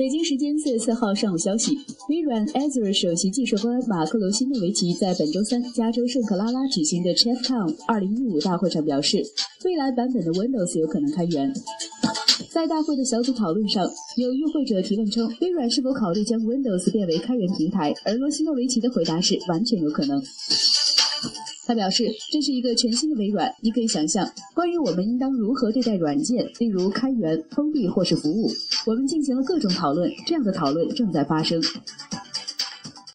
北京时间四月四号上午消息，微软 Azure 首席技术官马克罗西诺维奇在本周三加州圣克拉拉举行的 ChefCon 2015大会上表示，未来版本的 Windows 有可能开源。在大会的小组讨论上，有与会者提问称，微软是否考虑将 Windows 变为开源平台？而罗西诺维奇的回答是，完全有可能。他表示，这是一个全新的微软。你可以想象，关于我们应当如何对待软件，例如开源、封闭或是服务，我们进行了各种讨论。这样的讨论正在发生。